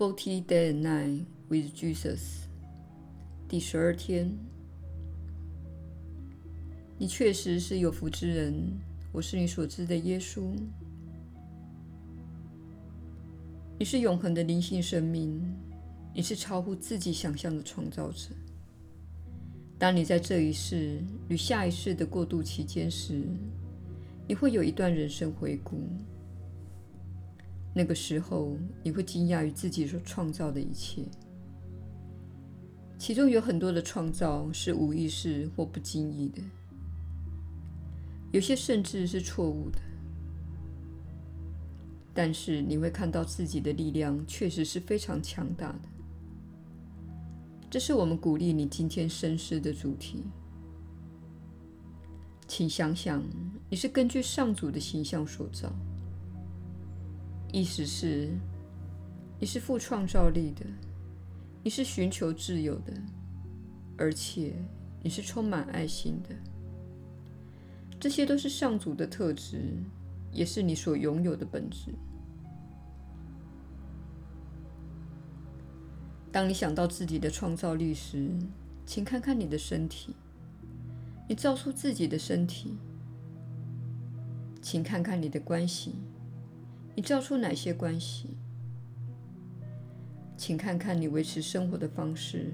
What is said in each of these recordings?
Forty Day and Night with Jesus，第十二天。你确实是有福之人，我是你所知的耶稣。你是永恒的灵性生命，你是超乎自己想象的创造者。当你在这一世与下一世的过渡期间时，你会有一段人生回顾。那个时候，你会惊讶于自己所创造的一切，其中有很多的创造是无意识或不经意的，有些甚至是错误的。但是你会看到自己的力量确实是非常强大的。这是我们鼓励你今天深思的主题。请想想，你是根据上主的形象所造，意思是，你是富创造力的，你是寻求自由的，而且你是充满爱心的。这些都是上主的特质，也是你所拥有的本质。当你想到自己的创造力时，请看看你的身体。你造出自己的身体。请看看你的关系。你造出哪些关系？请看看你维持生活的方式。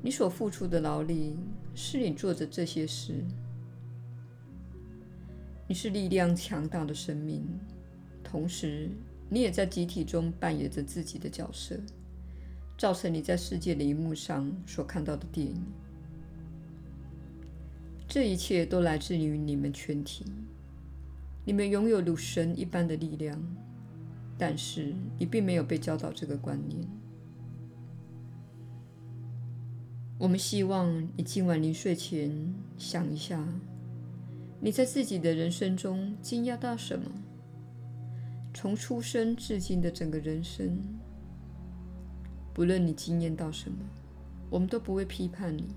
你所付出的劳力，是你做着这些事。你是力量强大的生命，同时你也在集体中扮演着自己的角色。造成你在世界的萤幕上所看到的电影，这一切都来自于你们全体。你们拥有如神一般的力量，但是你并没有被教导这个观念。我们希望你今晚临睡前想一下，你在自己的人生中惊讶到什么？从出生至今的整个人生。不论你惊艳到什么，我们都不会批判你。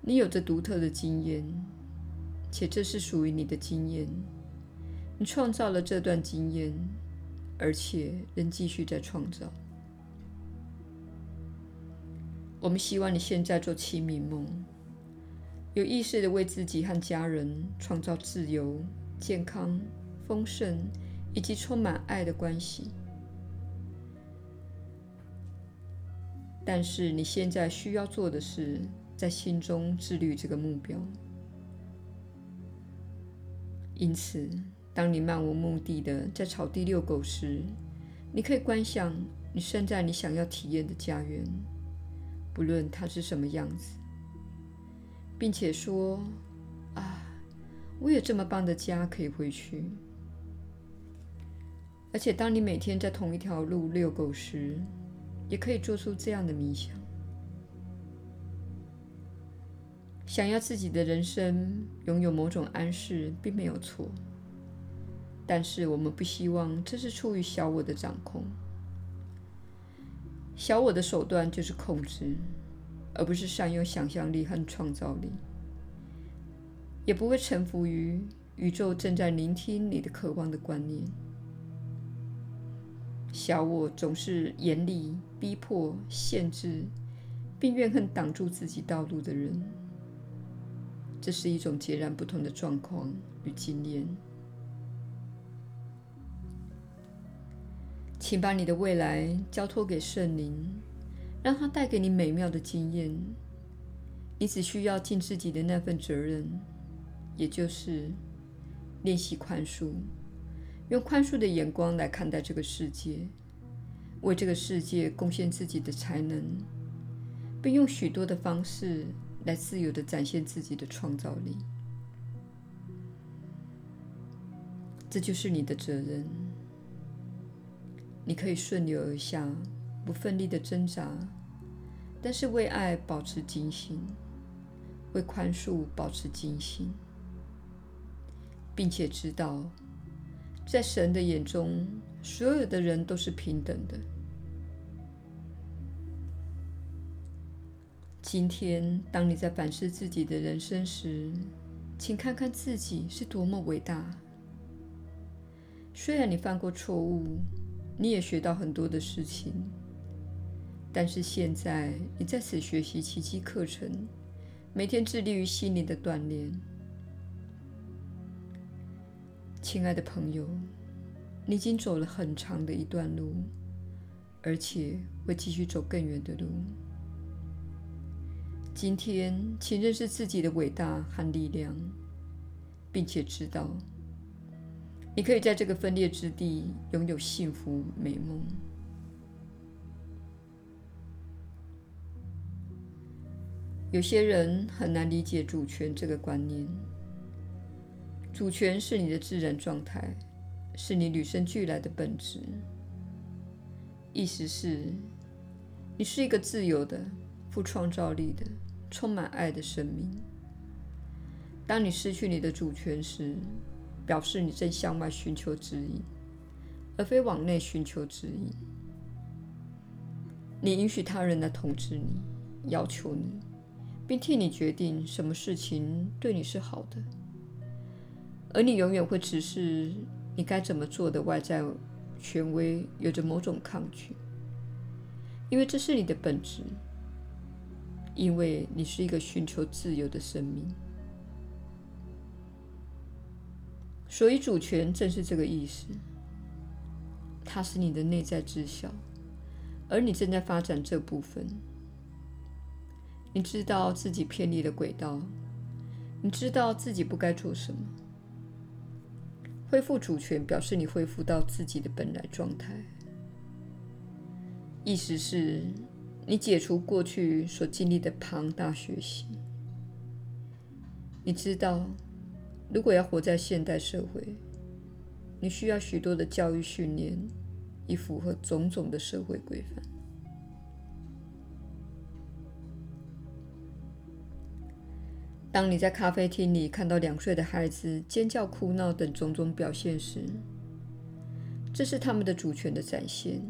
你有着独特的经验，且这是属于你的经验。你创造了这段经验，而且仍继续在创造。我们希望你现在做清明梦，有意识地为自己和家人创造自由、健康、丰盛以及充满爱的关系。但是你现在需要做的是，在心中自律这个目标。因此，当你漫无目的的在草地遛狗时，你可以观想你身在你想要体验的家园，不论它是什么样子，并且说：“啊，我有这么棒的家可以回去。”而且，当你每天在同一条路遛狗时，也可以做出这样的冥想：想要自己的人生拥有某种安适，并没有错。但是我们不希望这是出于小我的掌控。小我的手段就是控制，而不是善用想象力和创造力，也不会臣服于宇宙正在聆听你的渴望的观念。小我总是严厉、逼迫、限制，并怨恨挡住自己道路的人。这是一种截然不同的状况与经验。请把你的未来交托给圣灵，让它带给你美妙的经验。你只需要尽自己的那份责任，也就是练习宽恕。用宽恕的眼光来看待这个世界，为这个世界贡献自己的才能，并用许多的方式来自由的展现自己的创造力。这就是你的责任。你可以顺流而下，不奋力的挣扎，但是为爱保持警醒，为宽恕保持警醒，并且知道。在神的眼中，所有的人都是平等的。今天，当你在反思自己的人生时，请看看自己是多么伟大。虽然你犯过错误，你也学到很多的事情。但是现在，你在此学习奇迹课程，每天致力于心灵的锻炼。亲爱的朋友，你已经走了很长的一段路，而且会继续走更远的路。今天，请认识自己的伟大和力量，并且知道，你可以在这个分裂之地拥有幸福美梦。有些人很难理解主权这个观念。主权是你的自然状态，是你与生俱来的本质。意思是，你是一个自由的。富创造力的、充满爱的生命。当你失去你的主权时，表示你正向外寻求指引，而非往内寻求指引。你允许他人来统治你、要求你，并替你决定什么事情对你是好的，而你永远会直视你该怎么做的外在权威有着某种抗拒，因为这是你的本质。因为你是一个寻求自由的生命，所以主权正是这个意思。它是你的内在知晓，而你正在发展这部分。你知道自己偏离了轨道，你知道自己不该做什么。恢复主权表示你恢复到自己的本来状态，意思是。你解除过去所经历的庞大学习。你知道，如果要活在现代社会，你需要许多的教育训练，以符合种种的社会规范。当你在咖啡厅里看到两岁的孩子尖叫、哭闹等种种表现时，这是他们的主权的展现。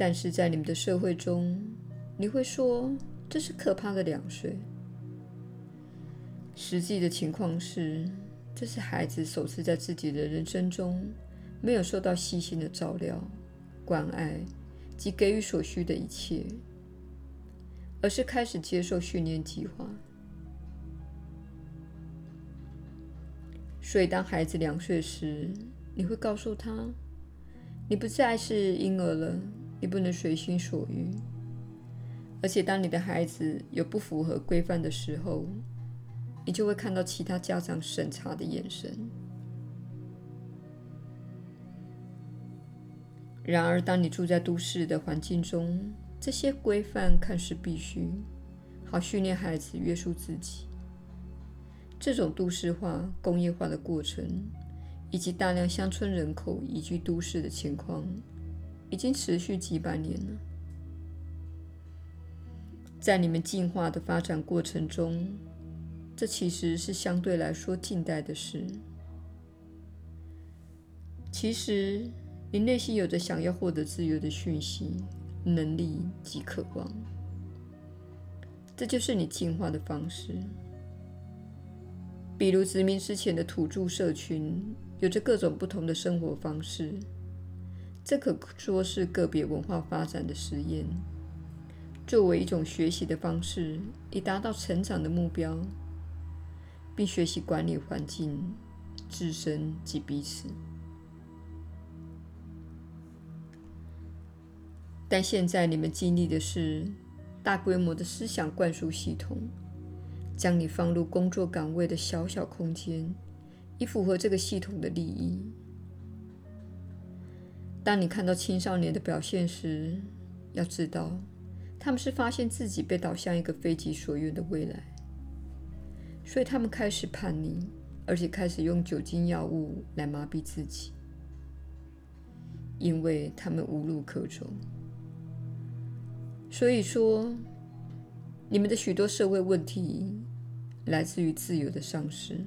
但是在你们的社会中，你会说这是可怕的两岁。实际的情况是，这是孩子首次在自己的人生中没有受到细心的照料、关爱及给予所需的一切，而是开始接受训练计划。所以，当孩子两岁时，你会告诉他：“你不再是婴儿了。”你不能随心所欲，而且当你的孩子有不符合规范的时候，你就会看到其他家长审查的眼神。然而，当你住在都市的环境中，这些规范看似必须，好训练孩子约束自己。这种都市化、工业化的过程，以及大量乡村人口移居都市的情况。已经持续几百年了。在你们进化的发展过程中，这其实是相对来说近代的事。其实，你内心有着想要获得自由的讯息、能力及渴望。这就是你进化的方式。比如，殖民之前的土著社群有着各种不同的生活方式。这可说是个别文化发展的实验，作为一种学习的方式，以达到成长的目标，并学习管理环境、自身及彼此。但现在你们经历的是大规模的思想灌输系统，将你放入工作岗位的小小空间，以符合这个系统的利益。当你看到青少年的表现时，要知道，他们是发现自己被导向一个非己所愿的未来，所以他们开始叛逆，而且开始用酒精药物来麻痹自己，因为他们无路可走。所以说，你们的许多社会问题来自于自由的丧失。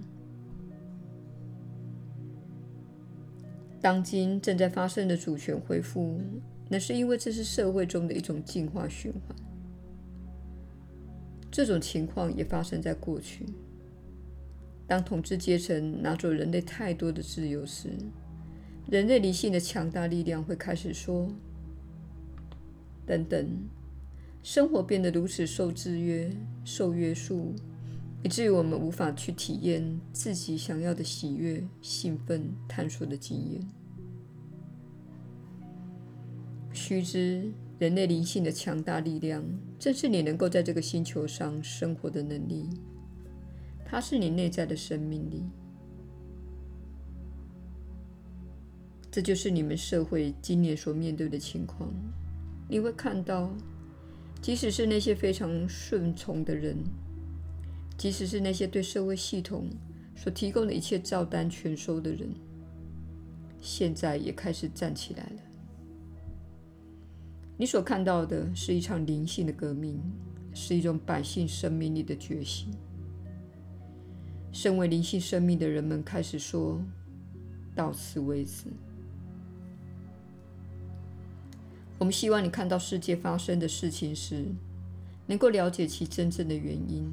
当今正在发生的主权恢复，那是因为这是社会中的一种进化循环。这种情况也发生在过去。当统治阶层拿走人类太多的自由时，人类理性的强大力量会开始说：“等等，生活变得如此受制约、受约束，以至于我们无法去体验自己想要的喜悦、兴奋、探索的经验。须知，人类灵性的强大力量，正是你能够在这个星球上生活的能力。它是你内在的生命力。”这就是你们社会今年所面对的情况。你会看到，即使是那些非常顺从的人，即使是那些对社会系统所提供的一切照单全收的人，现在也开始站起来了。你所看到的是一场灵性的革命，是一种百姓生命力的觉醒。身为灵性生命的人们开始说：“到此为止。”我们希望你看到世界发生的事情时，能够了解其真正的原因。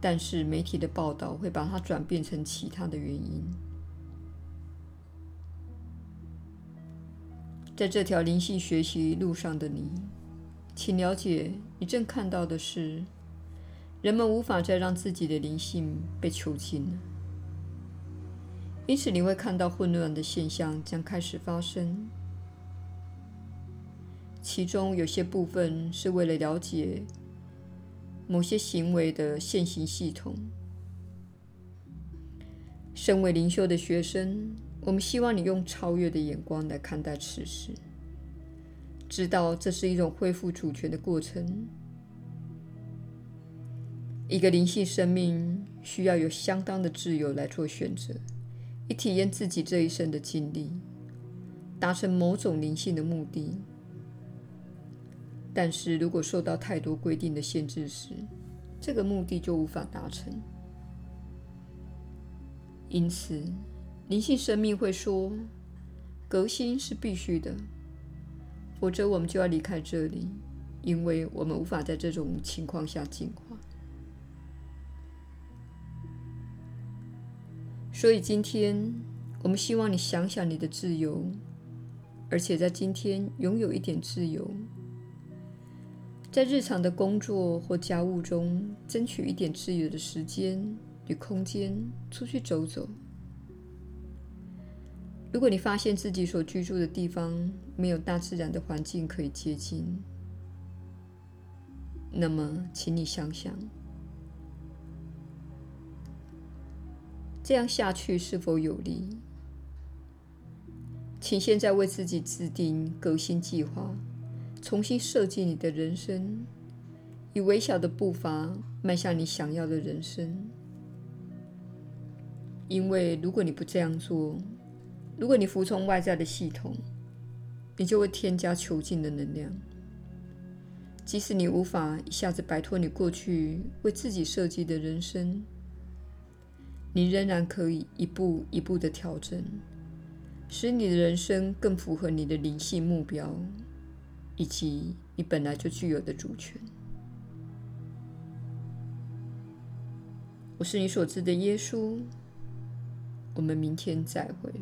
但是媒体的报道会把它转变成其他的原因。在这条灵性学习路上的你，请了解，你正看到的是，人们无法再让自己的灵性被囚禁了。因此，你会看到混乱的现象将开始发生。其中有些部分是为了了解某些行为的现行系统。身为灵修的学生，我们希望你用超越的眼光来看待此事，知道这是一种恢复主权的过程。一个灵性生命需要有相当的自由来做选择，以体验自己这一生的经历，达成某种灵性的目的。但是如果受到太多规定的限制时，这个目的就无法达成。因此，灵性生命会说：“革新是必须的，否则我们就要离开这里，因为我们无法在这种情况下进化。”所以今天，我们希望你想想你的自由，而且在今天拥有一点自由。在日常的工作或家务中，争取一点自由的时间与空间，出去走走。如果你发现自己所居住的地方没有大自然的环境可以接近，那么，请你想想，这样下去是否有利？请现在为自己制定革新计划。重新设计你的人生，以微小的步伐迈向你想要的人生。因为如果你不这样做，如果你服从外在的系统，你就会添加囚禁的能量。即使你无法一下子摆脱你过去为自己设计的人生，你仍然可以一步一步的调整，使你的人生更符合你的灵性目标。以及你本来就具有的主权。我是你所知的耶稣。我们明天再会。